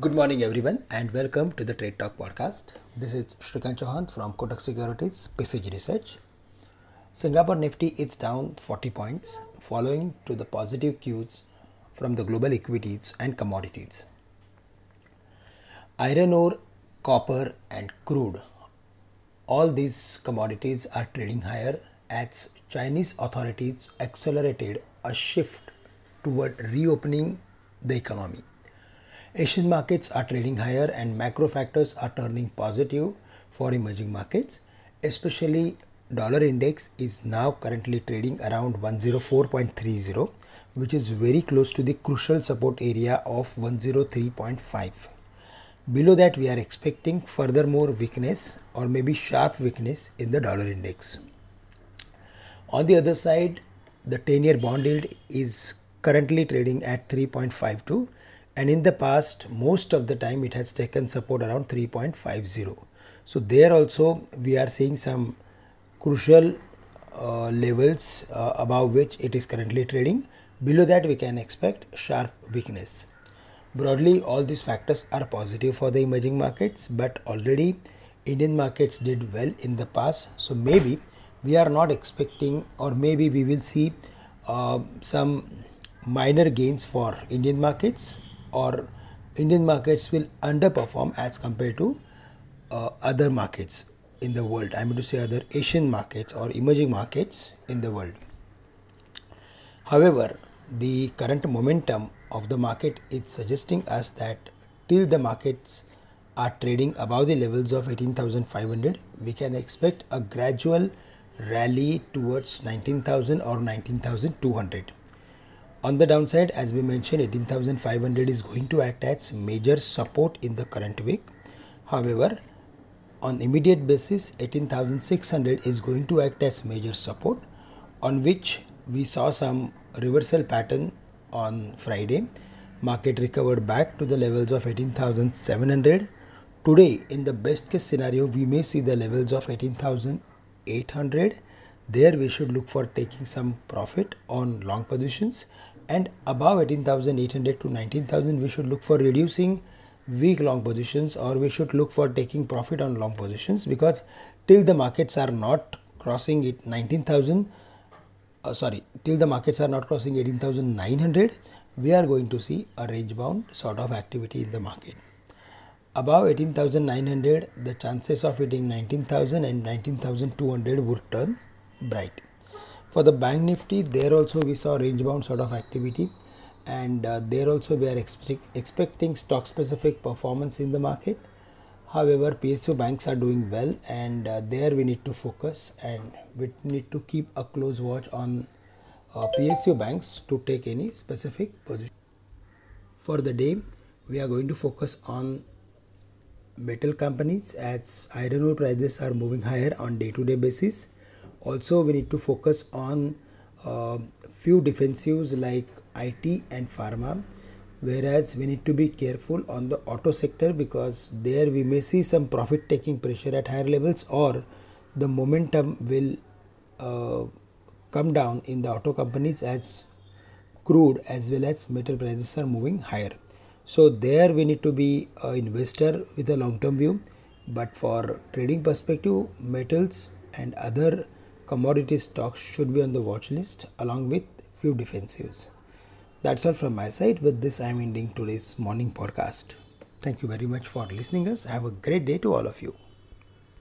Good morning, everyone, and welcome to the Trade Talk podcast. This is Shrikant Chouhan from Kotak Securities, PCG Research. Singapore Nifty is down 40 points, following to the positive cues from the global equities and commodities. Iron ore, copper, and crude all these commodities are trading higher as Chinese authorities accelerated a shift toward reopening the economy. Asian markets are trading higher and macro factors are turning positive for emerging markets, especially dollar index is now currently trading around 104.30 which is very close to the crucial support area of 103.5 below that we are expecting further more weakness or maybe sharp weakness in the dollar index. On the other side the 10 year bond yield is currently trading at 3.52 and in the past most of the time it has taken support around 3.50 so there also we are seeing some crucial uh, levels uh, above which it is currently trading. Below that we can expect sharp weakness. Broadly all these factors are positive for the emerging markets but already indian markets did well in the past. So maybe we are not expecting or maybe we will see uh, some minor gains for indian markets or Indian markets will underperform as compared to uh, other markets in the world. I mean to say other Asian markets or emerging markets in the world. However, the current momentum of the market is suggesting us that till the markets are trading above the levels of 18,500, we can expect a gradual rally towards 19,000 or 19,200 on the downside, as we mentioned, 18,500 is going to act as major support in the current week. However, on immediate basis, 18,600 is going to act as major support, on which we saw some reversal pattern on Friday. Market recovered back to the levels of 18,700. Today, in the best case scenario, we may see the levels of 18,800. There, we should look for taking some profit on long positions and above 18800 to 19000 we should look for reducing weak long positions or we should look for taking profit on long positions because till the markets are not crossing it 19000 uh, sorry till the markets are not crossing 18900 we are going to see a range bound sort of activity in the market. Above 18900 the chances of hitting 19000 and 19200 would turn bright for the bank nifty there also we saw range bound sort of activity. And uh, there also we are expect, expecting stock specific performance in the market. However psu banks are doing well and uh, there we need to focus and we need to keep a close watch on uh, psu banks to take any specific position. For the day we are going to focus on metal companies as iron ore prices are moving higher on day to day basis also we need to focus on uh, few defensives like IT and pharma. Whereas we need to be careful on the auto sector because there we may see some profit taking pressure at higher levels or the momentum will uh, come down in the auto companies as crude as well as metal prices are moving higher. So there we need to be an investor with a long term view. But for trading perspective metals and other commodity stocks should be on the watch list along with few defensives. That's all from my side. With this, I am ending today's morning podcast. Thank you very much for listening us. Have a great day to all of you.